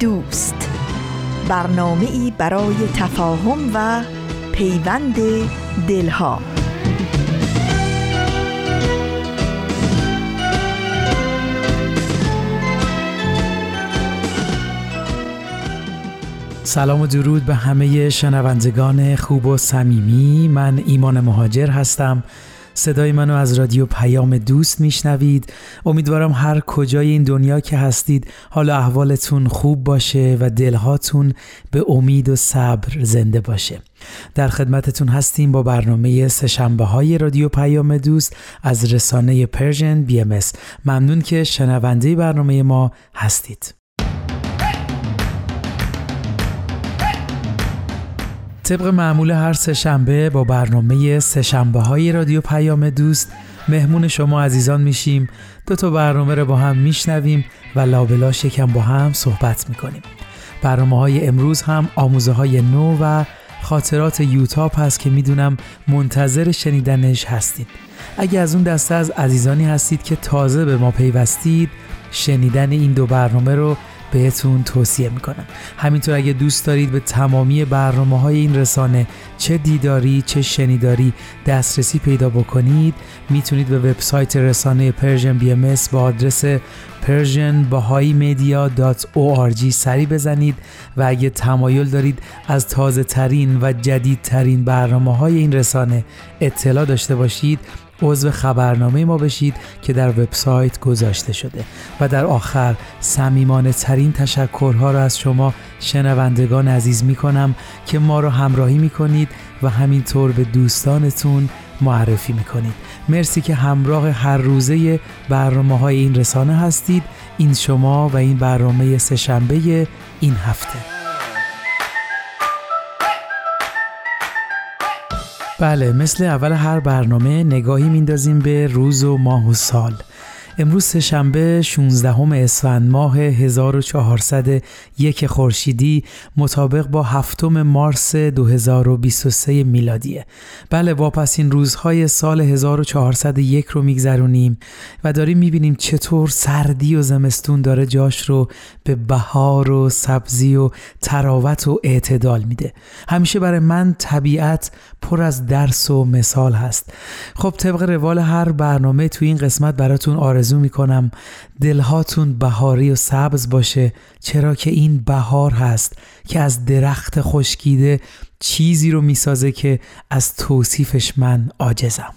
دوست. برنامه ای برای تفاهم و پیوند دلها. سلام و درود به همه شنوندگان خوب و صمیمی. من ایمان مهاجر هستم. صدای منو از رادیو پیام دوست میشنوید. امیدوارم هر کجای این دنیا که هستید حالا احوالتون خوب باشه و دلهاتون به امید و صبر زنده باشه. در خدمتتون هستیم با برنامه سشنبه های رادیو پیام دوست از رسانه Persian BMS ممنون که شنونده برنامه ما هستید. طبق معمول هر سهشنبه با برنامه سهشنبه های رادیو پیام دوست مهمون شما عزیزان میشیم. دو تا برنامه رو با هم میشنویم و لابلا شکم با هم صحبت می‌کنیم. برنامه های امروز هم آموزه های نو و خاطرات یوتاپ هست که می‌دونم منتظر شنیدنش هستید. اگه از اون دسته از عزیزانی هستید که تازه به ما پیوستید شنیدن این دو برنامه رو بهتون توصیه می‌کنم. همینطور اگه دوست دارید به تمامی برنامه های این رسانه چه دیداری چه شنیداری دسترسی پیدا بکنید می‌تونید به وبسایت رسانه پرژن بی ام با آدرس persianbahaimedia.org سری بزنید و اگه تمایل دارید از تازه ترین و جدیدترین برنامه های این رسانه اطلاع داشته باشید عضو خبرنامه ما بشید که در وبسایت گذاشته شده و در آخر صمیمانه ترین تشکرها را از شما شنوندگان عزیز می کنم که ما را همراهی می کنید و همینطور به دوستانتون معرفی می کنید مرسی که همراه هر روزه برنامه های این رسانه هستید. این شما و این برنامه سهشنبه این هفته. بله مثل اول هر برنامه نگاهی میندازیم به روز و ماه و سال. امروز سهشنبه 16 اسفند ماه 1401 خورشیدی مطابق با هفتم مارس 2023 میلادیه. بله واپسین روزهای سال 1401 رو میگذرونیم و داریم می‌بینیم چطور سردی و زمستون داره جاش رو به بهار و سبزی و تراوت و اعتدال میده. همیشه برای من طبیعت پر از درس و مثال هست. خب طبق روال هر برنامه تو این قسمت براتون آرزو آرزو می‌کنم دلهاتون بهاری و سبز باشه چرا که این بهار هست که از درخت خشکیده چیزی رو می‌سازه که از توصیفش من عاجزم.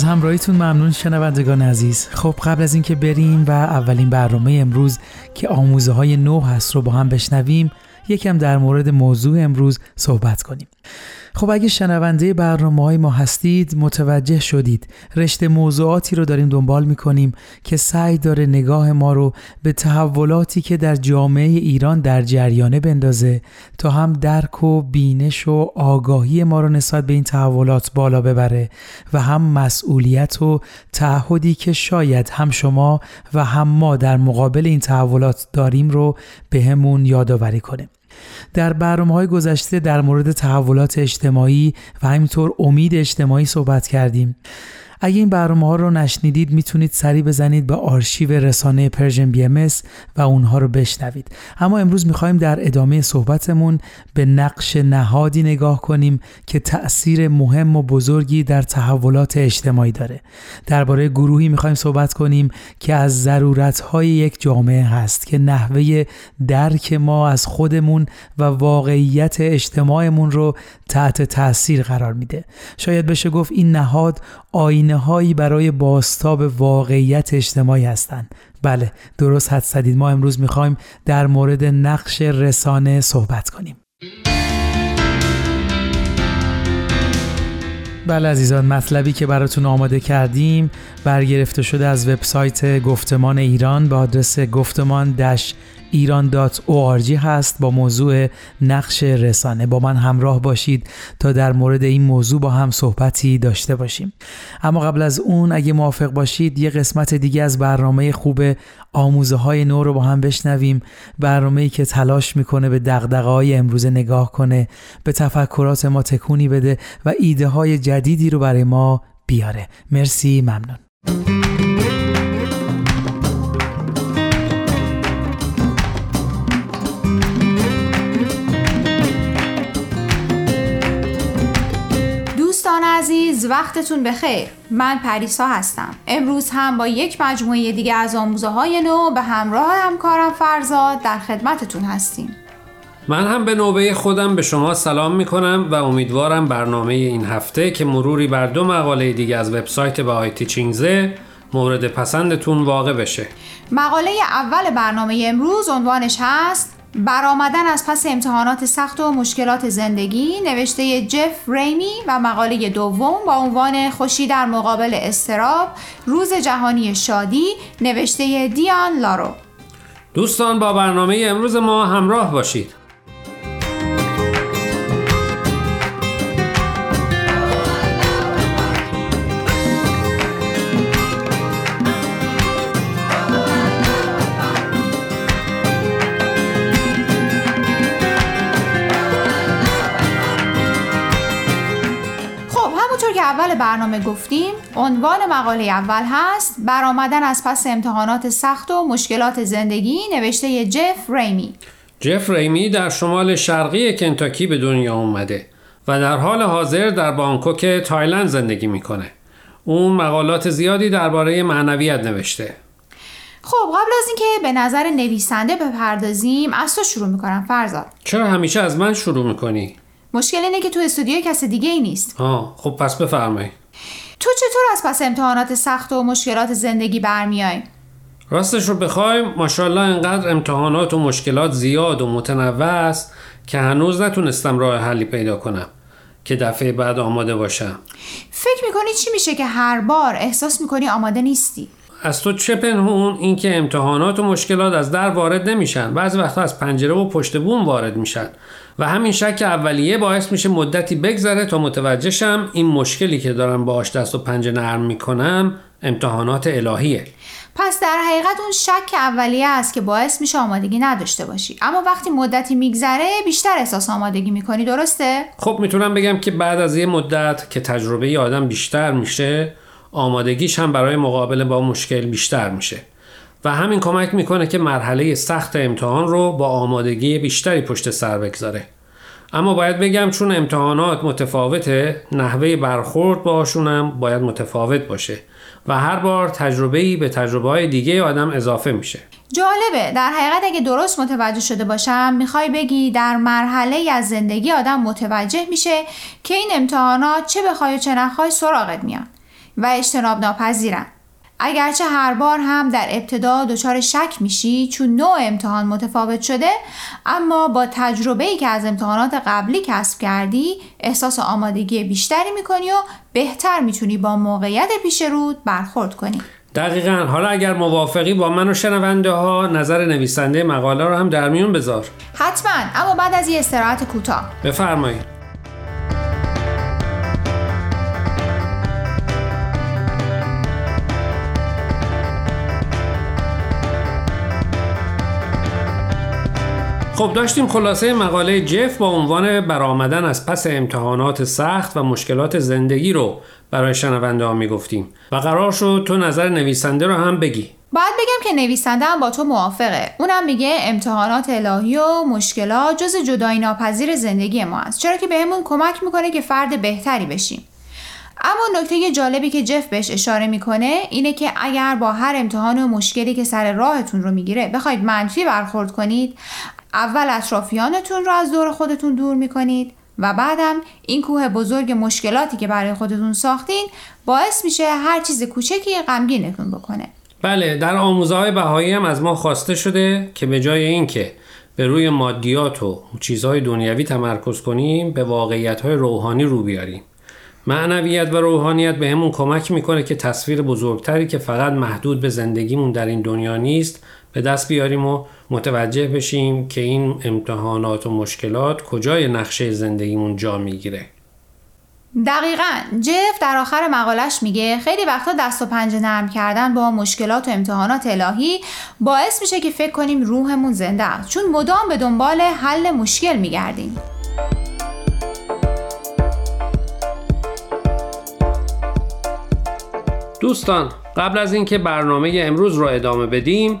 از همراهیتون ممنون شنوندگان عزیز. خب قبل از اینکه بریم و اولین برنامه امروز که آموزه های نو هست رو با هم بشنویم یکم در مورد موضوع امروز صحبت کنیم. خب اگه شنونده برنامه های ما هستید متوجه شدید. رشته موضوعاتی رو داریم دنبال می‌کنیم که سعی داره نگاه ما رو به تحولاتی که در جامعه ایران در جریانه بندازه تا هم درک و بینش و آگاهی ما رو نسبت به این تحولات بالا ببره و هم مسئولیت و تعهدی که شاید هم شما و هم ما در مقابل این تحولات داریم رو بهمون یادآوری کنه. در برنامه های گذشته در مورد تحولات اجتماعی و همینطور امید اجتماعی صحبت کردیم. اگه این برنامه ها رو نشنیدید می‌تونید سری بزنید به آرشیو رسانه Persian BMS و اونها رو بشنوید. اما امروز می‌خوایم در ادامه صحبتمون به نقش نهادی نگاه کنیم که تأثیر مهم و بزرگی در تحولات اجتماعی داره. درباره گروهی می‌خوایم صحبت کنیم که از ضرورتهای یک جامعه هست که نحوه درک ما از خودمون و واقعیت اجتماعمون رو تحت تاثیر قرار میده. شاید بشه گفت این نهاد آینه هایی برای باستاب واقعیت اجتماعی هستند. بله درست حد زدید. ما امروز می‌خوایم در مورد نقش رسانه صحبت کنیم. بله عزیزان مطلبی که براتون آماده کردیم برگرفته شده از وبسایت گفتمان ایران به آدرس گفتمان ایران.org هست با موضوع نقش رسانه. با من همراه باشید تا در مورد این موضوع با هم صحبتی داشته باشیم. اما قبل از اون اگه موافق باشید یه قسمت دیگه از برنامه خوب آموزه های نو رو با هم بشنویم. برنامه‌ای که تلاش می‌کنه به دقدقه های امروزه نگاه کنه به تفکرات ما تکونی بده و ایده های جدیدی رو برای ما بیاره. مرسی ممنون. عزیز وقتتون بخیر. من پریسا هستم. امروز هم با یک مجموعه دیگه از آموزه های نو به همراه همکارم فرزاد در خدمتتون هستیم. من هم به نوبه خودم به شما سلام می کنم و امیدوارم برنامه این هفته که مروری بر دو مقاله دیگه از وبسایت به آیتی چینگزه مورد پسندتون واقع بشه. مقاله اول برنامه امروز عنوانش هست برآمدن از پس امتحانات سخت و مشکلات زندگی نوشته جف ریمی و مقاله دوم با عنوان خوشی در مقابل استراب روز جهانی شادی نوشته دیان لارو. دوستان با برنامه امروز ما همراه باشید. برنامه گفتیم عنوان مقاله اول هست برآمدن از پس امتحانات سخت و مشکلات زندگی نوشته جف ریمی. جف ریمی در شمال شرقی کنتاکی به دنیا اومده و در حال حاضر در بانکوک تایلند زندگی می‌کنه. اون مقالات زیادی درباره معنویت نوشته. خب قبل از اینکه به نظر نویسنده بپردازیم از تو شروع می‌کنم فرزاد. چرا همیشه از من شروع می‌کنی؟ مشکل اینه که تو استودیو کس دیگه ای نیست. آه خب پس بفرمایید تو چطور از پس امتحانات سخت و مشکلات زندگی برمیای؟ راستش رو بخوایم ماشاءالله انقدر امتحانات و مشکلات زیاد و متنوع است که هنوز نتونستم راه حلی پیدا کنم که دفعه بعد آماده باشم. فکر می‌کنی چی میشه که هر بار احساس می‌کنی آماده نیستی؟ از تو چه پنهون اینکه امتحانات و مشکلات از در وارد نمیشن؟ بعضی وقتا از پنجره و پشت بوم وارد میشن. و همین شک اولیه باعث میشه مدتی بگذره تا متوجه شم این مشکلی که دارم باهاش دست و پنجه نرم می‌کنم امتحانات الهیه. پس در حقیقت اون شک اولیه است که باعث میشه آمادگی نداشته باشی. اما وقتی مدتی میگذره بیشتر احساس آمادگی می‌کنی درسته؟ خب می‌تونم بگم که بعد از یه مدت که تجربه آدم بیشتر میشه آمادگیش هم برای مقابله با مشکل بیشتر میشه. و همین کمک می‌کنه که مرحله سخت امتحان رو با آمادگی بیشتری پشت سر بگذاره. اما باید بگم چون امتحانات متفاوته نحوه برخورد باشونم باید متفاوت باشه و هر بار تجربه‌ای به تجربه های دیگه آدم اضافه میشه. جالبه. در حقیقت اگه درست متوجه شده باشم می‌خوای بگی در مرحله از زندگی آدم متوجه میشه که این امتحانات چه بخوای و چه نخوای سراغت میان و اجتناب ناپذیرن اگرچه هر بار هم در ابتدا دچار شک میشی چون نوع امتحان متفاوت شده اما با تجربه ای که از امتحانات قبلی کسب کردی احساس آمادگی بیشتری می‌کنی و بهتر می‌تونی با موقعیت پیش رود برخورد کنی. دقیقا. حالا اگر موافقی با من و شنونده ها نظر نویسنده مقاله رو هم در میون بذار. حتما. اما بعد از یه استراحت کوتاه. بفرمایید. خب داشتیم خلاصه مقاله جف با عنوان برآمدن از پس امتحانات سخت و مشکلات زندگی رو برای شنونده ها می‌گفتیم و قرار شد تو نظر نویسنده رو هم بگی. باید بگم که نویسنده هم با تو موافقه. اونم میگه امتحانات الهی و مشکلات جز جدایی ناپذیر زندگی ما است. چرا که بهمون کمک می‌کنه که فرد بهتری بشیم. اما نکته جالبی که جف بهش اشاره می‌کنه اینه که اگر با هر امتحان و مشکلی که سر راهتون رو می‌گیره بخواید منفی برخورد کنید اول اطرافیانتون رو از دور خودتون دور می‌کنید و بعدم این کوه بزرگ مشکلاتی که برای خودتون ساختین باعث میشه هر چیز کوچکی غمگینتون بکنه. بله در آموزه های بهایی هم از ما خواسته شده که به جای اینکه به روی مادیات و چیزهای دنیوی تمرکز کنیم به واقعیت های روحانی رو بیاریم. معنویت و روحانیت به کمک می‌کنه که تصویر بزرگتری که فقط محدود به زندگیمون در این دنیا نیست به دست بیاریم و متوجه بشیم که این امتحانات و مشکلات کجای نقشه زندگیمون جا می‌گیره. دقیقا. جف در آخر مقالش میگه خیلی وقتا دست و پنجه نرم کردن با مشکلات و امتحانات الهی باعث میشه که فکر کنیم روحمون زنده است. چون مدام به دنبال حل مشکل میگردیم. دوستان قبل از اینکه برنامه امروز رو ادامه بدیم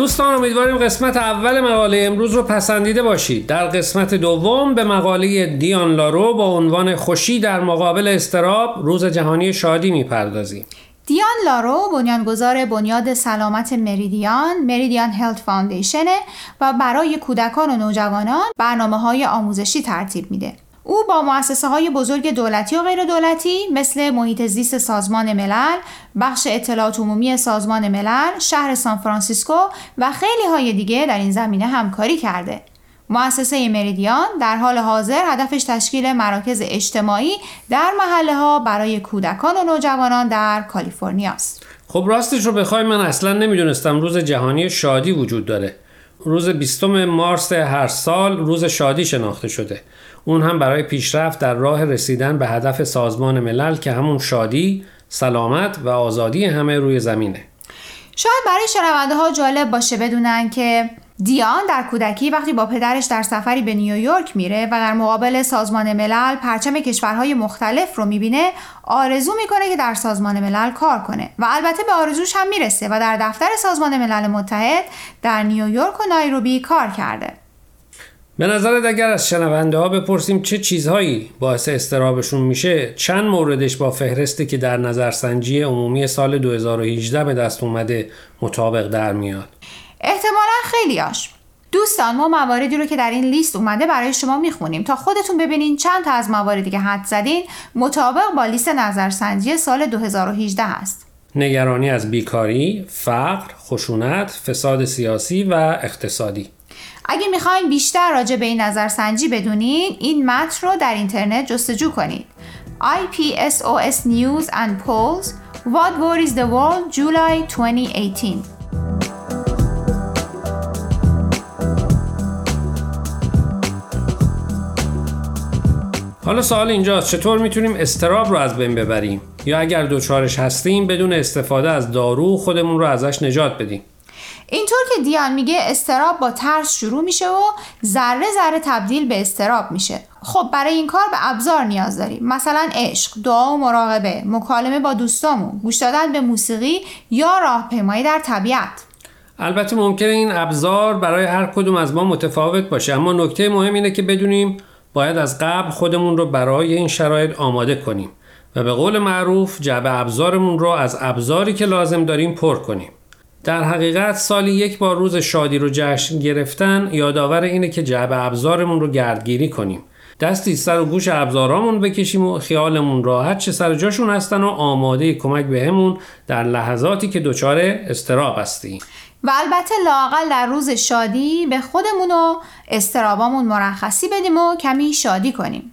دوستان امیدواریم قسمت اول مقاله امروز رو پسندیده باشید. در قسمت دوم به مقاله دیان لارو با عنوان خوشی در مقابل اضطراب روز جهانی شادی می‌پردازیم. دیان لارو بنیانگذار بنیاد سلامت Meridian Meridian Health Foundation و برای کودکان و نوجوانان برنامه های آموزشی ترتیب میده. او با مؤسسه های بزرگ دولتی و غیر دولتی مثل محیط زیست سازمان ملل، بخش اطلاعات عمومی سازمان ملل، شهر سان فرانسیسکو و خیلی های دیگه در این زمینه همکاری کرده. مؤسسه مریدیان در حال حاضر هدفش تشکیل مراکز اجتماعی در محله ها برای کودکان و نوجوانان در کالیفرنیا است. خب راستش رو بخوای من اصلا نمی‌دونستم روز جهانی شادی وجود داره. روز 20 مارس هر سال روز شادی شناخته شده. اون هم برای پیشرفت در راه رسیدن به هدف سازمان ملل که همون شادی، سلامت و آزادی همه روی زمینه. شاید برای شنونده ها جالب باشه بدونن که دیان در کودکی وقتی با پدرش در سفری به نیویورک میره و در مقابل سازمان ملل پرچم کشورهای مختلف رو می‌بینه آرزو می‌کنه که در سازمان ملل کار کنه و البته به آرزوش هم می‌رسه و در دفتر سازمان ملل متحد در نیویورک و نایروبی کار کرده به نظرت اگر از شنونده ها بپرسیم چه چیزهایی باعث استرابشون میشه چند موردش با فهرستی که در نظرسنجی عمومی سال 2018 به دست اومده مطابق در میاد؟ احتمالا خیلیاش دوستان ما مواردی رو که در این لیست اومده برای شما می‌خونیم. تا خودتون ببینین چند تا از مواردی که حد زدین مطابق با لیست نظرسنجی سال 2018 هست. نگرانی از بیکاری، فقر، خشونت، فساد سیاسی و اقتصادی. اگه می‌خواین بیشتر راجع به این نظرسنجی بدونین این متن رو در اینترنت جستجو کنید IPSOS News and Polls What Worries the World July 2018 حالا سوال اینجاست چطور می‌تونیم استراب رو از بین ببریم؟ یا اگر دوچارش هستیم بدون استفاده از دارو خودمون رو ازش نجات بدیم؟ اینطور که دیان میگه استراب با ترس شروع میشه و ذره ذره تبدیل به استراب میشه. خب برای این کار به ابزار نیاز داریم. مثلا عشق دعا و مراقبه مکالمه با دوستامون گوش دادن به موسیقی یا راهپیمایی در طبیعت. البته ممکنه این ابزار برای هر کدوم از ما متفاوت باشه اما نکته مهم اینه که بدونیم باید از قبل خودمون رو برای این شرایط آماده کنیم و به قول معروف جعبه ابزارمون رو از ابزاری که لازم داریم پر کنیم. در حقیقت سالی یک بار روز شادی رو جشن گرفتن یادآور اینه که جعبه ابزارمون رو گردگیری کنیم. دستی سر و گوش ابزارامون بکشیم و خیالمون راحت چه سر جاشون هستن و آماده کمک بهمون در لحظاتی که دچار استراب هستیم. و البته لاقل در روز شادی به خودمون و استرابامون مرخصی بدیم و کمی شادی کنیم.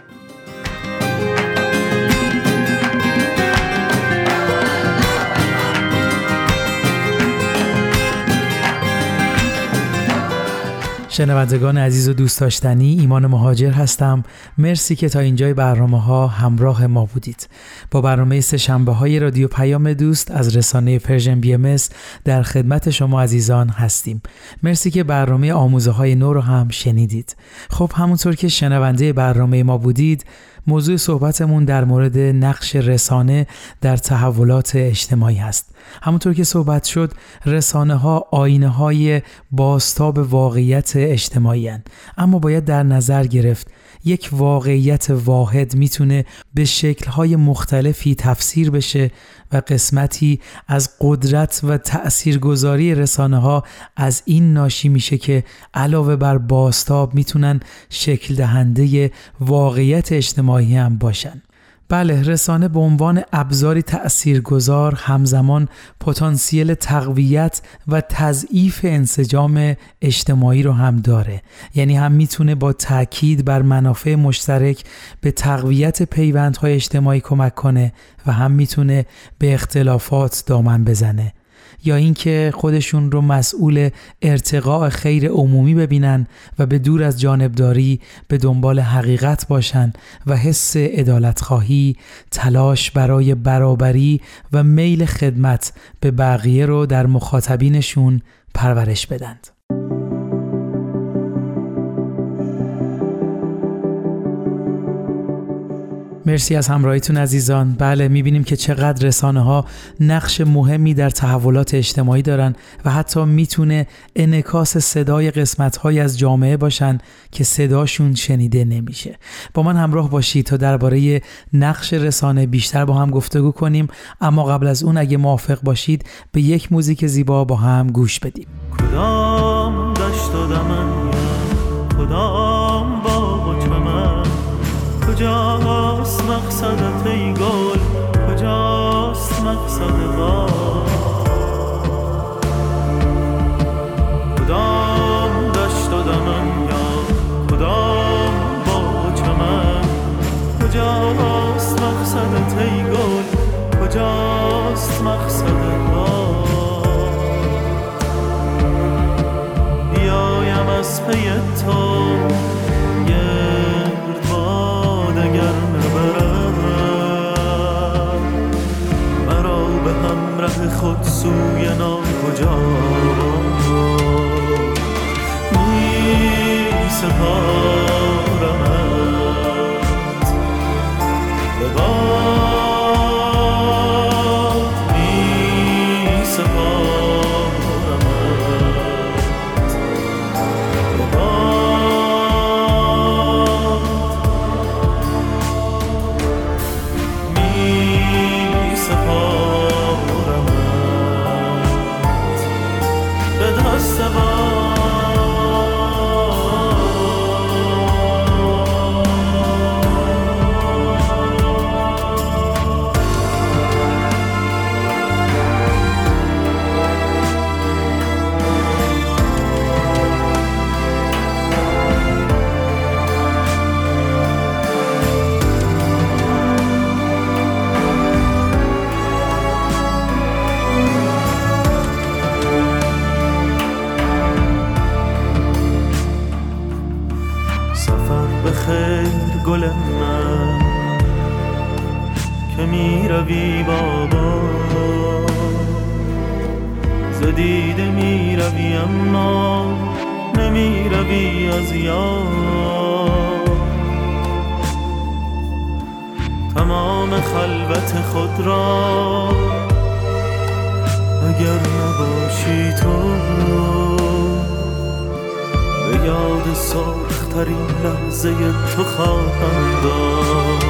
شنوندگان عزیز و دوست داشتنی ایمان مهاجر هستم. مرسی که تا اینجای برنامه ها همراه ما بودید. با برنامه سه شنبه های رادیو پیام دوست از رسانه پرژن بی ام در خدمت شما عزیزان هستیم. مرسی که برنامه آموزه های نو رو هم شنیدید. خب همونطور که شنونده برنامه ما بودید موضوع صحبتمون در مورد نقش رسانه در تحولات اجتماعی هست همونطور که صحبت شد رسانه ها آینه های باستاب واقعیت اجتماعی هن. اما باید در نظر گرفت یک واقعیت واحد می‌تونه به شکلهای مختلفی تفسیر بشه و قسمتی از قدرت و تأثیرگذاری رسانه ها از این ناشی میشه که علاوه بر باستاب می‌تونن شکل دهنده واقعیت اجتماعی هم باشن. بله رسانه به عنوان ابزاری تأثیرگذار همزمان پتانسیل تقویت و تضعیف انسجام اجتماعی رو هم داره. یعنی هم می‌تونه با تاکید بر منافع مشترک به تقویت پیوندهای اجتماعی کمک کنه و هم می‌تونه به اختلافات دامن بزنه. یا اینکه خودشون رو مسئول ارتقاء خیر عمومی ببینن و به دور از جانبداری به دنبال حقیقت باشن و حس ادالت خواهی، تلاش برای برابری و میل خدمت به بقیه رو در مخاطبینشون پرورش بدند. مرسی از همراهیتون عزیزان. بله می‌بینیم که چقدر رسانه ها نقش مهمی در تحولات اجتماعی دارن و حتی می‌تونه انکاس صدای قسمت های از جامعه باشن که صداشون شنیده نمیشه. با من همراه باشید تا درباره نقش رسانه بیشتر با هم گفتگو کنیم. اما قبل از اون اگه موافق باشید به یک موزیک زیبا با هم گوش بدیم. کدام دشت کدام کجاست مقصدت ای گل؟ کجاست مقصد باد؟ کدام دشت و دمن یا کدام با چمن؟ کجاست مقصدت ای گل؟ کجاست مقصد باد؟ بیایم از پی تو سوی ناکجا می سپارمت سرخترین لحظه تو خواهم داد.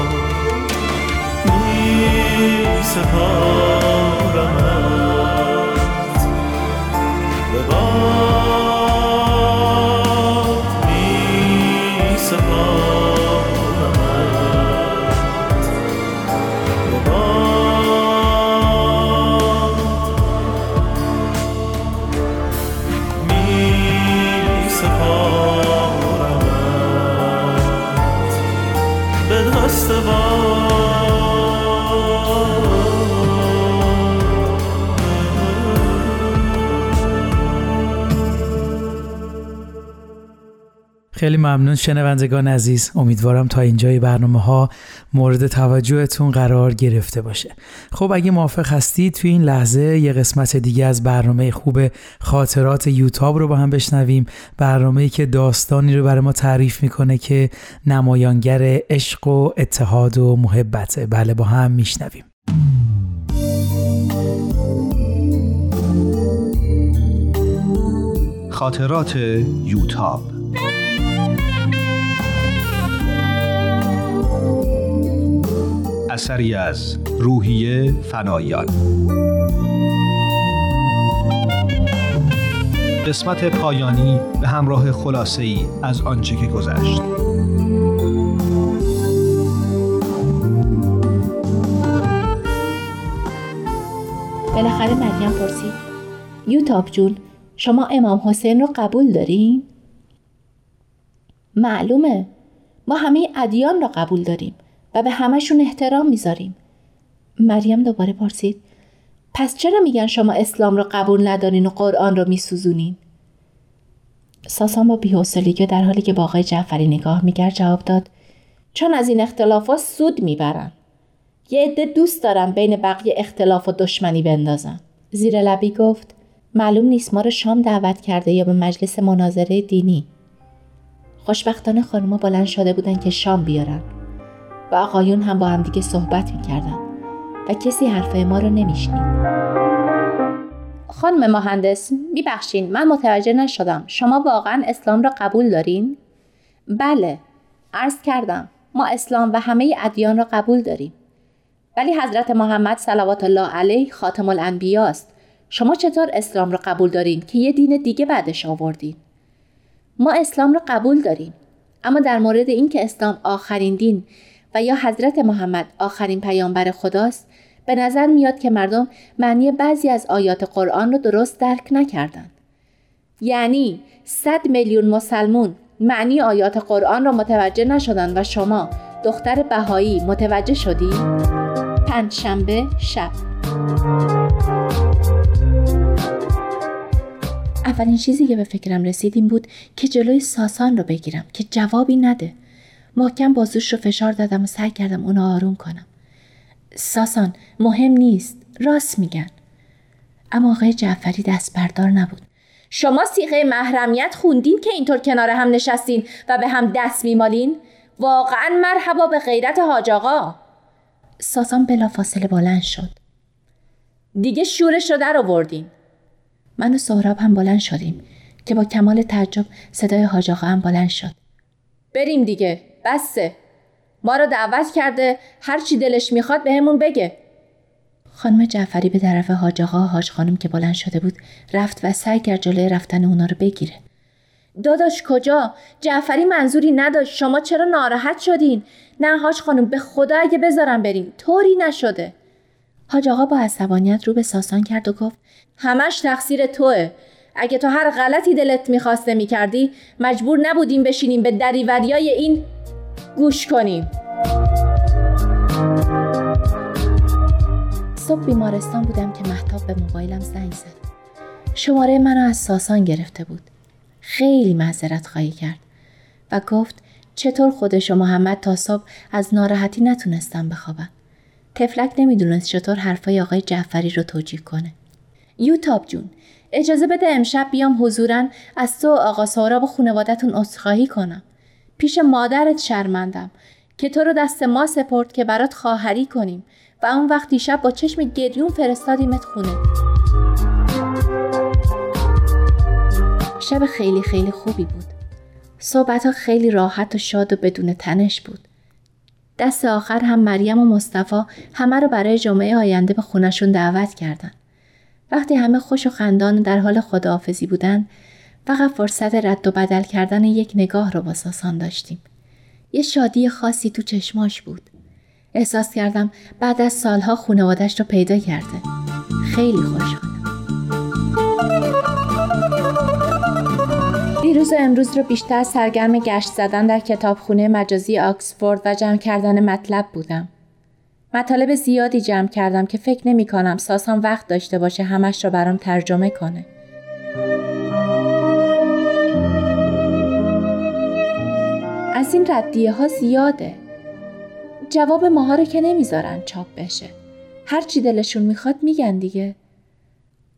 می سپارمت خیلی ممنون شنوندگان عزیز. امیدوارم تا اینجای برنامه ها مورد توجهتون قرار گرفته باشه. خب اگه موافق هستید توی این لحظه یه قسمت دیگه از برنامه خوب خاطرات یوتاب رو با هم بشنویم. برنامه‌ای که داستانی رو برای ما تعریف می‌کنه که نمایانگر عشق و اتحاد و محبته بله با هم میشنویم. خاطرات یوتاب اثری از روحیه فنایان. قسمت پایانی به همراه خلاصه ای از آنچه که گذشت. بالاخره مریم پرسید یوتاب جون شما امام حسین رو قبول دارین؟ معلومه. ما همه ادیان را قبول داریم. و به همشون احترام می‌ذاریم. مریم دوباره پرسید پس چرا میگن شما اسلام را قبول ندارین و قرآن را میسوزونین؟ ساسان با بیحوصلگی در حالی که با آقای جعفری نگاه می‌کرد جواب داد چون از این اختلافات سود می‌برن. یه عده دوست دارن بین بقیه اختلاف و دشمنی بندازن. زیر لبی گفت معلوم نیست ما رو شام دعوت کرده یا به مجلس مناظره دینی. خوشبختانه خانوما بلند شده بودن که شام بیارن. و آقایون هم با همدیگه صحبت می‌کردن و کسی حرفای ما رو نمیشنید. خانم مهندس میبخشین من متوجه نشدم. شما واقعا اسلام را قبول دارین؟ بله عرض کردم ما اسلام و همه ادیان را قبول داریم. ولی حضرت محمد صلوات الله علیه خاتم الانبیا است. شما چطور اسلام را قبول دارین که یه دین دیگه بعدش آوردین؟ ما اسلام را قبول داریم. اما در مورد اینکه اسلام آخرین دین و یا حضرت محمد آخرین پیامبر خداست به نظر میاد که مردم معنی بعضی از آیات قرآن رو درست درک نکردند. یعنی 100 میلیون مسلمون معنی آیات قرآن را متوجه نشدن و شما دختر بهایی متوجه شدی؟ پنجشنبه شب اولین چیزی که به فکرم رسید این بود که جلوی ساسان رو بگیرم که جوابی نده. محکم بازوش رو فشار دادم و سعی کردم اونو آروم کنم. ساسان مهم نیست. راست میگن. اما آقای جعفری دست بردار نبود. شما سیغه محرمیت خوندین که اینطور کنار هم نشستین و به هم دست میمالین؟ واقعا مرحبا به غیرت حاج آقا. ساسان بلافاصله بلند شد. دیگه شورش رو در آوردین. من و سهراب هم بلند شدیم که با کمال تعجب صدای حاج آقا هم بلند شد. بریم دیگه. بسه. ما رو دعوت کرده هر چی دلش می‌خواد بهمون بگه. خانم جعفری به طرف حاج آقا حاج خانم که بلند شده بود رفت و سعی کرد جلوی رفتن اونا رو بگیره. داداش کجا؟ جعفری منظوری نداشت. شما چرا ناراحت شدین؟ نه حاج خانم به خدا اگه بذارم بریم طوری نشده. حاج آقا با عصبانیت رو به ساسان کرد و گفت همش تقصیر توه. اگه تو هر غلطی دلت می‌خواسته می‌کردی مجبور نبودیم بشینیم به دریوریای این گوش کنیم. صبح بیمارستان بودم که محتاب به موبایلم زنگ زد. شماره منو از ساسان گرفته بود. خیلی معذرت خواهی کرد و گفت چطور خودش و محمد تا صبح از ناراحتی نتونستم بخوابن تفلک نمی‌دونست چطور حرفای آقای جعفری رو توجیه کنه. یوتاب جون اجازه بده امشب بیام حضورا از تو آقا سهراب و خانوادتون عذرخواهی کنم. پیش مادرت شرمندم که تو رو دست ما سپرد که برات خواهری کنیم و اون وقت دیشب با چشم گریون فرستادیمت خونه. شب خیلی خیلی خوبی بود. صحبت ها خیلی راحت و شاد و بدون تنش بود. دست آخر هم مریم و مصطفی همه رو برای جمعه آینده به خونشون دعوت کردند. وقتی همه خوش و خندان در حال خداحافظی بودن فقط فرصت رد و بدل کردن یک نگاه رو با ساسان داشتیم. یه شادی خاصی تو چشماش بود. احساس کردم بعد از سالها خانوادش رو پیدا کرده. خیلی خوشحالم. دیروز و امروز رو بیشتر سرگرم گشت زدن در کتابخونه مجازی آکسفورد و جمع کردن مطلب بودم. مطالب زیادی جمع کردم که فکر نمی کنم ساسان وقت داشته باشه همش رو برام ترجمه کنه. از این ردیه ها زیاده. جواب ماها رو که نمی‌ذارن چاپ بشه. هر چی دلشون می‌خواد میگن دیگه.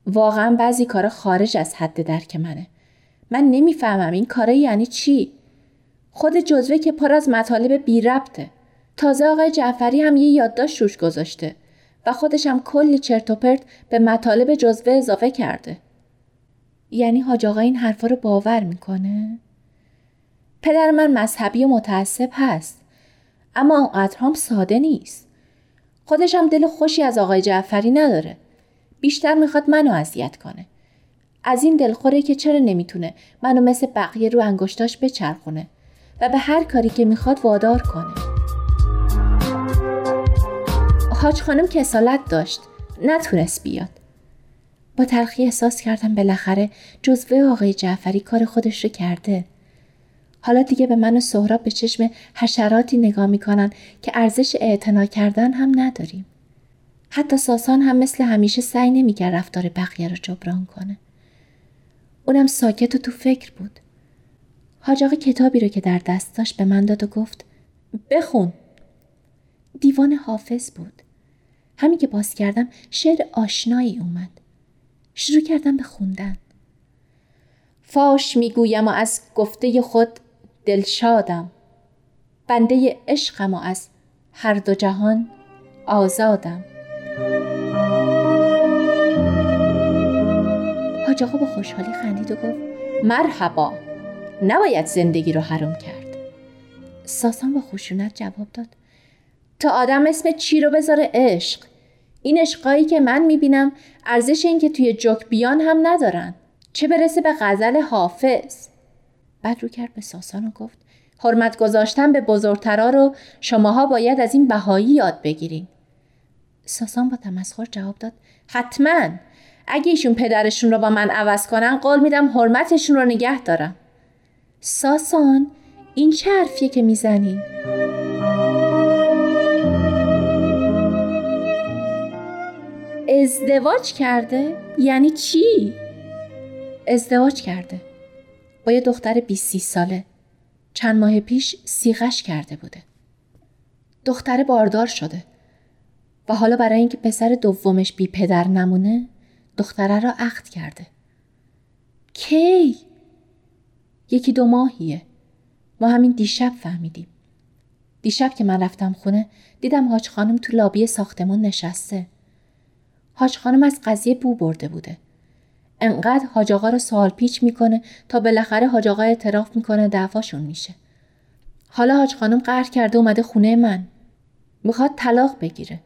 واقعا بعضی کارا خارج از حد درک منه. من نمی‌فهمم این کاره یعنی چی؟ خود جزوه که پر از مطالب بی ربطه. تازه آقای جعفری هم یه یادداشت روش گذاشته و خودش هم کلی چرت و پرت به مطالب جزوه اضافه کرده. یعنی حاج آقا این حرفا رو باور می‌کنه؟ پدر من مذهبی و متعصب هست اما اونقدر هم ساده نیست. خودش هم دل خوشی از آقای جعفری نداره. بیشتر می‌خواد منو اذیت کنه. از این دلخوره که چرا نمی‌تونه منو مثل بقیه رو انگشتاش بچرخونه و به هر کاری که می‌خواد وادار کنه. حاج خانم کسالت داشت. نتونست بیاد. با تلخی احساس کردم بالاخره جزوه آقای جعفری کار خودش رو کرده. حالا دیگه به من و سهراب به چشم حشراتی نگاه می‌کنن که ارزش اعتنا کردن هم نداریم. حتی ساسان هم مثل همیشه سعی نمی‌کرد رفتار بقیه رو جبران کنه. اونم ساکت و تو فکر بود. حاج آقا کتابی رو که در دست داشت به من داد و گفت بخون. دیوان حافظ بود. همین که باز کردم شعر آشنایی اومد. شروع کردم به خوندن. فاش می‌گویم و از گفته خود دلشادم. بنده عشقم و از هر دو جهان آزادم. حاج آقا با خوشحالی خندید و گفت مرحبا نباید زندگی رو حرام کرد ساسان با خشونت جواب داد تا آدم اسم چی رو بذاره عشق. این عشقایی که من می‌بینم ارزش این که توی جوک بیان هم ندارن. چه برسه به غزل حافظ. بعد رو کرد به ساسان و گفت حرمت گذاشتن به بزرگترا رو شماها باید از این بهایی یاد بگیرین. ساسان با تمسخر جواب داد حتما. اگه ایشون پدرشون رو با من عوض کنن قول میدم حرمتشون رو نگه دارم ساسان این چه حرفیه که می‌زنی؟ ازدواج کرده؟ یعنی چی؟ ازدواج کرده. با یه دختر 20 ساله. چند ماه پیش سیغش کرده بوده. دختر باردار شده. و حالا برای اینکه پسر دومش بی پدر نمونه دختره را عقد کرده. کی؟ یکی دو ماهیه. ما همین دیشب فهمیدیم. دیشب که من رفتم خونه دیدم حاج خانم تو لابی ساختمون نشسته. حاج خانم از قضیه بو برده بوده. انقدر حاج آقا رو سوال پیچ می‌کنه تا بالاخره حاج آقا اعتراف می‌کنه دعواشون میشه. حالا حاج خانم قهر کرده اومده خونه من. می‌خواد طلاق بگیره.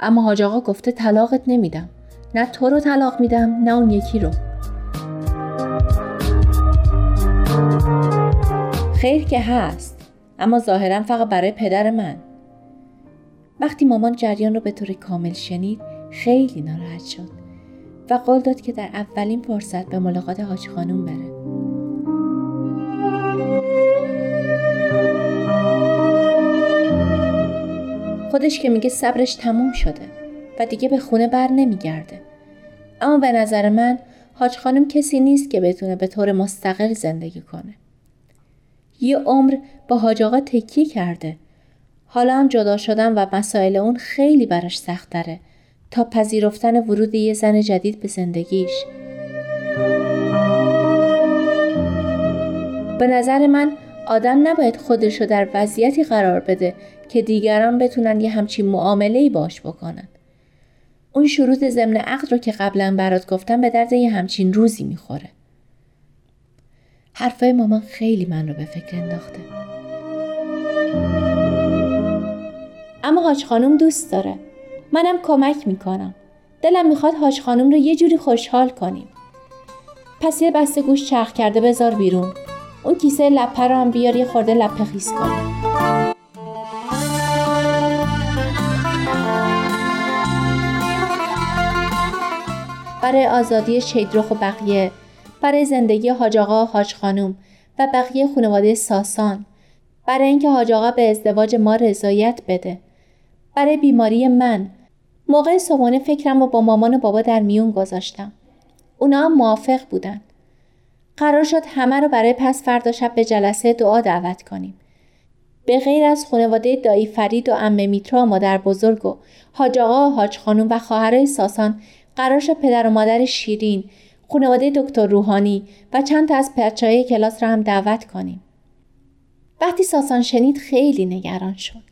اما حاج آقا گفته طلاقت نمیدم. نه تو رو طلاق میدم نه اون یکی رو. خیر که هست اما ظاهرا فقط برای پدر من. وقتی مامان جریان رو به طور کامل شنید خیلی ناراحت شد و قول داد که در اولین فرصت به ملاقات حاج خانوم بره. خودش که میگه صبرش تموم شده و دیگه به خونه بر نمیگرده. اما به نظر من حاج خانم کسی نیست که بتونه به طور مستقل زندگی کنه. یه عمر با حاج آقا تکیه کرده. حالا هم جدا شدن و مسائل اون خیلی براش سخت داره تا پذیرفتن ورود یه زن جدید به زندگیش به نظر من آدم نباید خودشو در وضعیتی قرار بده که دیگران بتونن یه همچین معامله باش بکنن. اون شروط ضمن عقد رو که قبلا برات گفتم به درد یه همچین روزی می‌خوره. حرفای مامان خیلی من رو به فکر انداخته. اما حاج خانم دوست داره. منم کمک می‌کنم. دلم می‌خواد حاج خانم رو یه جوری خوشحال کنیم. پس یه بسته گوش چرخ کرده بذار بیرون. اون کیسه لپه رو هم بیار یه خورده لپه خیس کنیم. برای آزادی شیدرخ و بقیه برای زندگی حاج آقا و حاج خانوم و بقیه خانواده ساسان برای اینکه حاج آقا به ازدواج ما رضایت بده برای بیماری من موقع صبحانه فکرم رو با مامان و بابا در میون گذاشتم. اونا هم موافق بودن. قرار شد همه رو برای پس فردا شب به جلسه دعا دعوت کنیم. به غیر از خانواده دایی فرید و امه میترا و مادر بزرگ و حاج آقا و حاج خانوم و خواهرای ساسان قرار شد پدر و مادر شیرین خانواده دکتر روحانی و چند تا از های کلاس را هم دعوت کنیم. وقتی ساسان شنید خیلی نگران شد.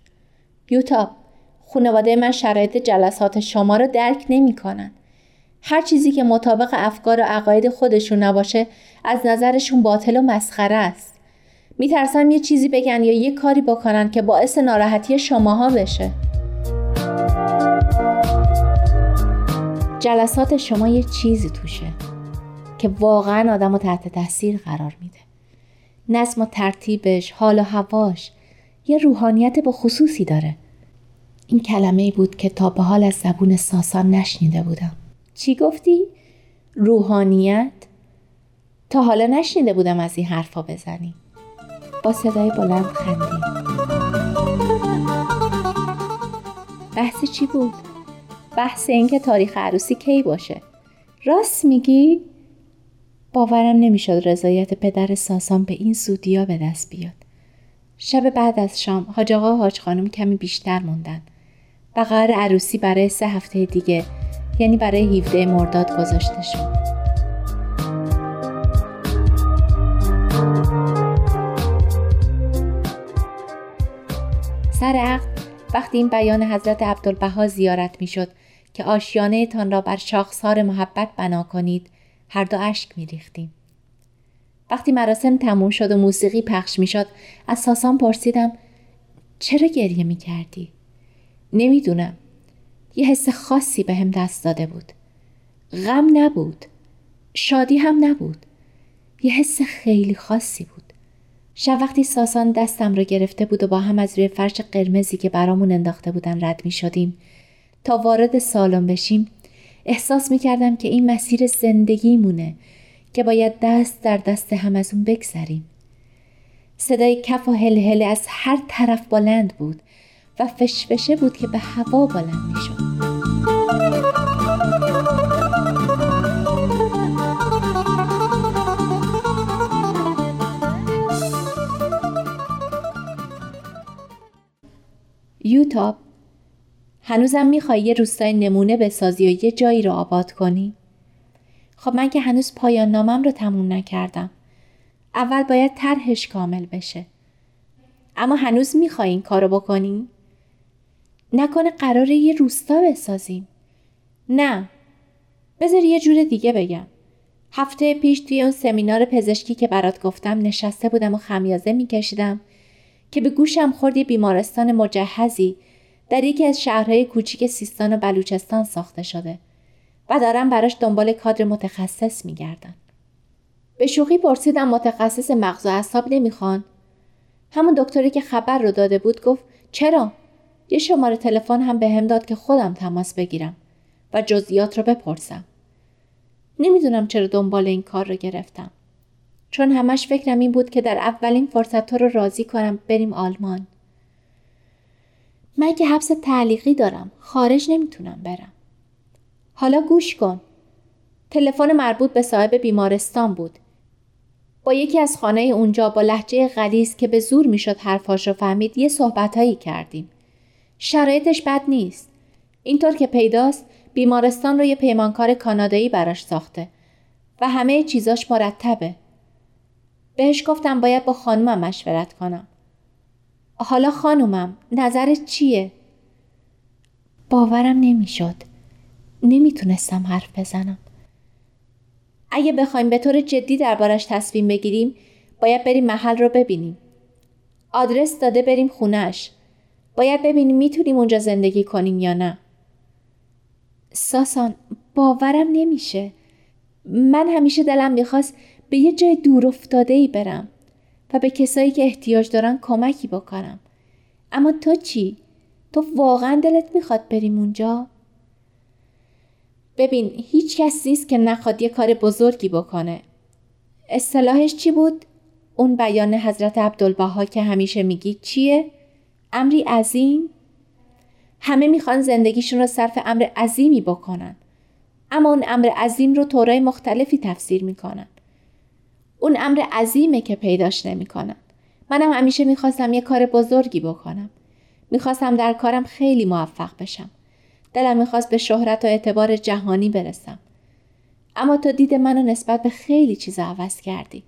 یوتا خانواده من شرایط جلسات شما رو درک نمی‌کنن. هر چیزی که مطابق افکار و عقاید خودشون نباشه از نظرشون باطل و مسخره است. میترسم یه چیزی بگن یا یه کاری بکنن که باعث ناراحتی شماها بشه. جلسات شما یه چیزی توشه که واقعا آدم رو تحت تاثیر قرار میده نظم و ترتیبش حال و هواش یه روحانیت با خصوصی داره این کلمه بود که تا به حال از زبون ساسان نشنیده بودم. چی گفتی؟ روحانیت؟ تا حالا نشنیده بودم از این حرفا بزنی. با صدای بلند خندی. بحث چی بود؟ بحث اینکه تاریخ عروسی کی باشه. راست میگی؟ باورم نمی‌شد رضایت پدر ساسان به این زودیا به دست بیاد. شب بعد از شام حاج آقا حاج خانم کمی بیشتر موندن. و قرار عروسی برای سه هفته دیگه یعنی برای 17 مرداد گذاشته شد سر عقد وقتی این بیان حضرت عبدالبها زیارت می‌شد که آشیانه تان را بر شاخسار محبت بنا کنید هر دو اشک می ریختیم. وقتی مراسم تموم شد و موسیقی پخش می شد از ساسان پرسیدم چرا گریه می کردی؟ نمی‌دونم. یه حس خاصی به هم دست داده بود. غم نبود. شادی هم نبود. یه حس خیلی خاصی بود. شب وقتی ساسان دستم را گرفته بود و با هم از روی فرش قرمزی که برامون انداخته بودن رد می شدیم تا وارد سالن بشیم احساس می کردم که این مسیر زندگی مونه که باید دست در دست هم از اون بگذریم. صدای کف و هل از هر طرف بلند بود و فشفشه بود که به هوا بلند می شد. یوتاب هنوزم می‌خوای یه روستای نمونه بسازی و یه جایی رو آباد کنی؟ خب من که هنوز پایان نامم رو تموم نکردم. اول باید طرحش کامل بشه. اما هنوز می‌خوای این کارو بکنی؟ نکنه قراره یه روستا بسازیم. نه. بذار یه جور دیگه بگم. هفته پیش توی اون سمینار پزشکی که برات گفتم نشسته بودم و خمیازه میکشیدم که به گوشم خورد یه بیمارستان مجهزی در یکی از شهرهای کوچیک سیستان و بلوچستان ساخته شده و دارم براش دنبال کادر متخصص میگردن. به شوخی پرسیدم متخصص مغز و اعصاب نمی‌خوان همون دکتری که خبر رو داده بود گفت چرا یه شماره تلفن هم به هم داد که خودم تماس بگیرم و جزئیات رو بپرسم. نمی‌دونم چرا دنبال این کار رو گرفتم. چون همش فکرم این بود که در اولین فرصت تو رو راضی کنم بریم آلمان. من که حبس تعلیقی دارم خارج نمی‌تونم برم. حالا گوش کن. تلفن مربوط به صاحب بیمارستان بود. با یکی از خانه اونجا با لحجه غلیز که به زور می‌شد حرفاش رو فهمید یه صحبتهایی کردیم. شرایطش بد نیست. اینطور که پیداست بیمارستان رو یه پیمانکار کانادایی براش ساخته و همه چیزاش مرتبه. بهش گفتم باید با خانومم مشورت کنم. حالا خانومم نظرت چیه؟ باورم نمی‌شد. نمی‌تونستم حرف بزنم. اگه بخوایم به طور جدی دربارش تصمیم بگیریم باید بریم محل رو ببینیم. آدرس داده بریم خونش. باید ببینیم می‌تونیم اونجا زندگی کنیم یا نه. ساسان باورم نمیشه. من همیشه دلم می‌خواست به یه جای دور افتاده ای برم و به کسایی که احتیاج دارن کمکی بکنم. اما تو چی؟ تو واقعا دلت می‌خواد بریم اونجا؟ ببین هیچ کس نیست که نخواد یه کار بزرگی بکنه. اصطلاحش چی بود؟ اون بیان حضرت عبدالبها که همیشه میگی چیه؟ امری عظیم؟ همه می‌خوان زندگیشون رو صرف امر عظیمی بکنن. اما اون امر عظیم رو طورای مختلفی تفسیر می‌کنن. اون امر عظیمه که پیداش نمی‌کنن. منم همیشه می‌خواستم یه کار بزرگی بکنم. می‌خواستم در کارم خیلی موفق بشم. دلم می‌خواست به شهرت و اعتبار جهانی برسم. اما تو دید منو نسبت به خیلی چیزا عوض کردی.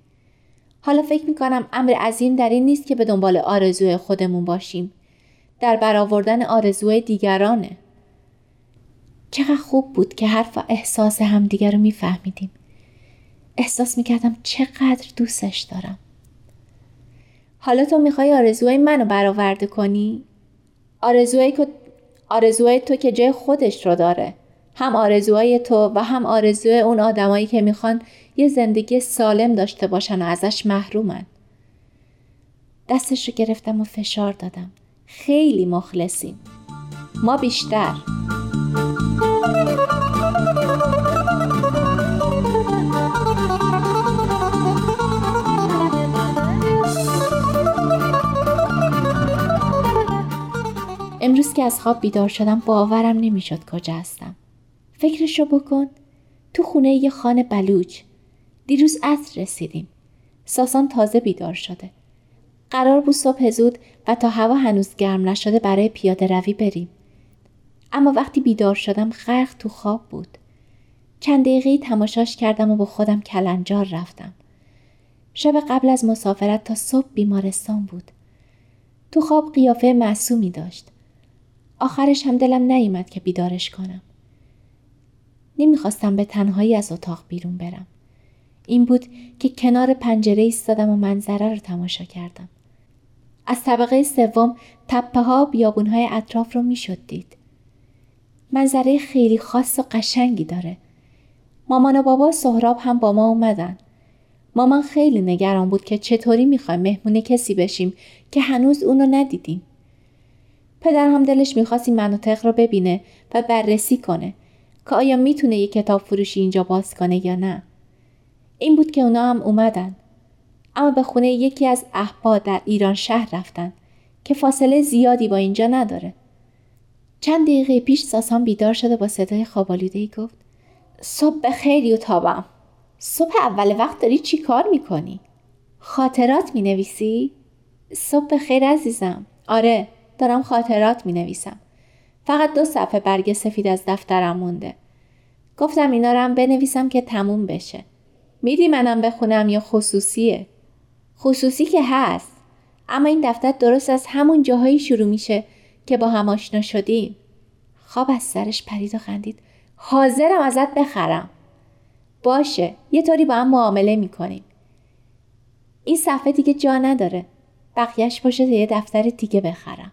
حالا فکر می‌کنم امر عظیم در این نیست که به دنبال آرزوی خودمون باشیم. در برآوردن آرزوی دیگرانه. چقدر خوب بود که حرف و احساس همدیگر رو میفهمیدیم. احساس می‌کردم چقدر دوستش دارم. حالا تو می‌خوای آرزوهای منو برآورده کنی؟ آرزوهایی که آرزوهای تو که جای خودش رو داره هم آرزوهای تو و هم آرزوی اون آدمایی که می‌خوان یه زندگی سالم داشته باشن و ازش محرومن. دستش رو گرفتم و فشار دادم. خیلی مخلصیم. ما بیشتر. امروز که از خواب بیدار شدم باورم نمی‌شد کجا هستم. فکرشو بکن. تو خونه یه خانه بلوچ. دیروز عصر رسیدیم. ساسان تازه بیدار شده. قرار بود صبح زود و تا هوا هنوز گرم نشده برای پیاده روی بریم. اما وقتی بیدار شدم غرق تو خواب بود. چند دقیقه تماشاش کردم و با خودم کلنجار رفتم. شب قبل از مسافرت تا صبح بیمارستان بود. تو خواب قیافه معصومی داشت. آخرش هم دلم نیامد که بیدارش کنم. نمی‌خواستم به تنهایی از اتاق بیرون برم. این بود که کنار پنجره ایستادم و منظره رو تماشا کردم. از طبقه سوم تپه ها بیابون های اطراف رو می‌شد دید. منظره خیلی خاص و قشنگی داره. مامان و بابا سهراب هم با ما اومدن. مامان خیلی نگران بود که چطوری می‌خوایم مهمون کسی بشیم که هنوز اونو ندیدیم. پدر هم دلش می‌خواست این مناطق رو ببینه و بررسی کنه که آیا می‌تونه یه کتاب فروشی اینجا باز کنه یا نه. این بود که اونا هم اومدن. اما به خونه یکی از احبا در ایران شهر رفتن که فاصله زیادی با اینجا نداره. چند دقیقه پیش ساسان بیدار شده با صدای خوابالوده ای گفت صبح خیلی و تابم. صبح اول وقت داری چی کار می‌کنی؟ خاطرات می نویسی؟ صبح خیر عزیزم. آره دارم خاطرات می نویسم. فقط دو صفحه برگ سفید از دفترم مونده. گفتم اینا رو هم بنویسم که تموم بشه میدی منم بخونم یا خصوصیه؟ خصوصی که هست. اما این دفتر درست از همون جاهایی شروع میشه که با هم آشنا شدیم. خواب از سرش پرید و خندید. حاضرم ازت بخرم. باشه یه طوری با هم معامله می‌کنیم. این صفحه دیگه جا نداره. بقیهش باشه یه دفتر دیگه بخرم.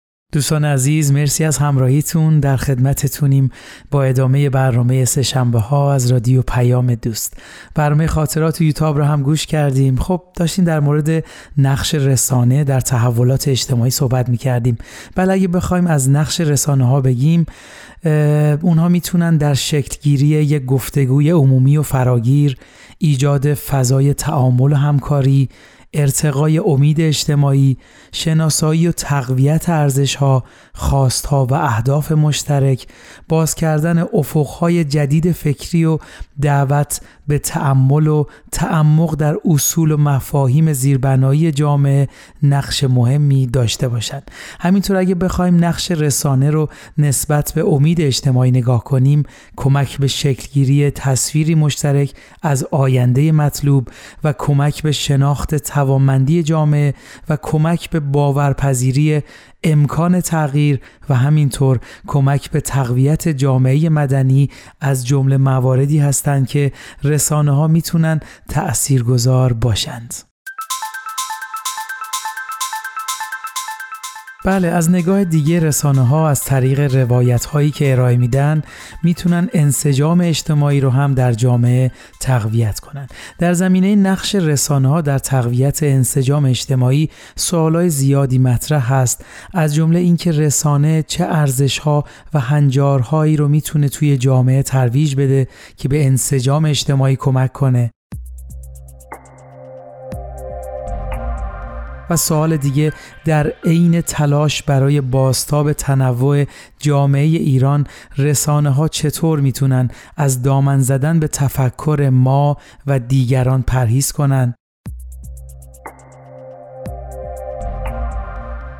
دوستان عزیز مرسی از همراهیتون. در خدمتتونیم با ادامه برنامه سهشنبه ها از رادیو پیام دوست. برنامه خاطرات و یوتاب رو هم گوش کردیم. خب داشتیم در مورد نقش رسانه در تحولات اجتماعی صحبت می کردیم بله اگه بخوایم از نقش رسانه ها بگیم اونها می‌تونن در شکلگیری یک گفتگوی عمومی و فراگیر ایجاد فضای تعامل و همکاری ارتقای امید اجتماعی، شناسایی و تقویت ارزشها، خواستها و اهداف مشترک، باز کردن افقهای جدید فکری و دعوت به تعمل و تعمق در اصول و مفاهیم زیربنایی جامعه نقش مهمی داشته باشند. همینطور اگه بخوایم نقش رسانه رو نسبت به امید اجتماعی نگاه کنیم کمک به شکلگیری تصویری مشترک از آینده مطلوب و کمک به شناخت توانمندی جامعه و کمک به باورپذیری امکان تغییر و همینطور کمک به تقویت جامعه مدنی از جمله مواردی هستند که رسانه ها می‌تونن تأثیرگذار باشند. بله از نگاه دیگه رسانه ها از طریق روایت هایی که ارائه میدن می‌تونن انسجام اجتماعی رو هم در جامعه تقویت کنن. در زمینه نقش رسانه ها در تقویت انسجام اجتماعی سوالای زیادی مطرح هست. از جمله اینکه رسانه چه ارزش ها و هنجارهایی رو می‌تونه توی جامعه ترویج بده که به انسجام اجتماعی کمک کنه. و سوال دیگه در عین تلاش برای باستاب تنوع جامعه ایران رسانه ها چطور می‌تونن از دامن زدن به تفکر ما و دیگران پرهیز کنن؟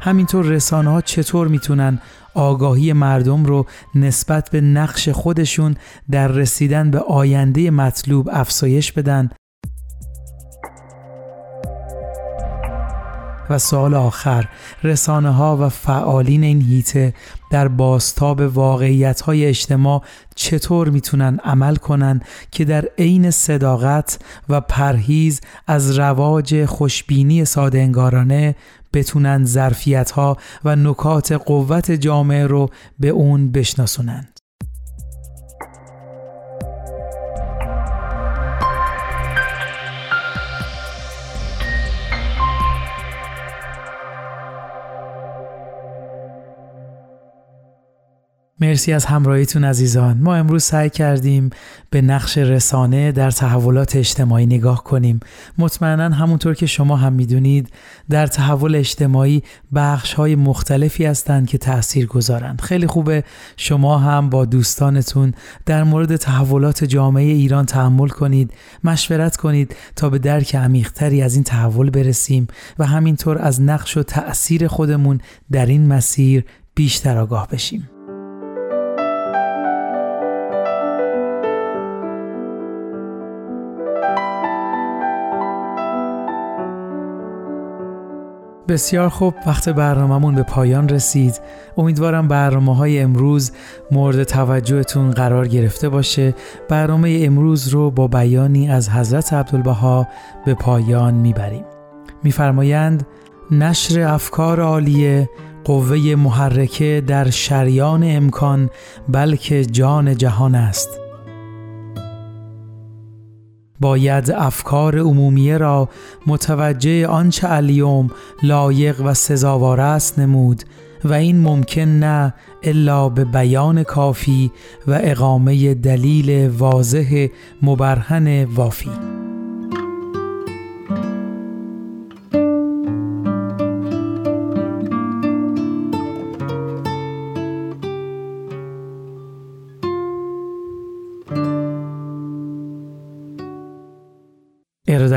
همینطور رسانه ها چطور می‌تونن آگاهی مردم رو نسبت به نقش خودشون در رسیدن به آینده مطلوب افزایش بدن؟ و سال آخر رسانه ها و فعالین این هیته در باستاب واقعیت های اجتماع چطور می‌تونن عمل کنن که در عین صداقت و پرهیز از رواج خوشبینی ساده انگارانه بتونن ظرفیت ها و نکات قوت جامعه رو به اون بشناسونن؟ مرسی از همراهیتون عزیزان. ما امروز سعی کردیم به نقش رسانه در تحولات اجتماعی نگاه کنیم. مطمئنا همونطور که شما هم می‌دونید در تحول اجتماعی بخش های مختلفی هستند که تأثیر گذارند. خیلی خوبه شما هم با دوستانتون در مورد تحولات جامعه ایران تحمل کنید مشورت کنید تا به درک عمیقتری از این تحول برسیم و همینطور از نقش و تأثیر خودمون در این مسیر بیشتر آگاه بشیم. بسیار خوب وقت برنامهمون به پایان رسید. امیدوارم برنامه های امروز مورد توجهتون قرار گرفته باشه. برنامه امروز رو با بیانی از حضرت عبدالبها به پایان می‌بریم. میفرمایند نشر افکار عالیه قوه محرکه در شریان امکان بلکه جان جهان است. باید افکار عمومیه را متوجه آنچه الیوم لایق و سزاوار است نمود و این ممکن نه الا به بیان کافی و اقامه دلیل واضح مبرهن وافی.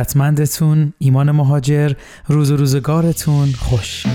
ارادتمندتون ایمان مهاجر روز و روزگارتون خوش.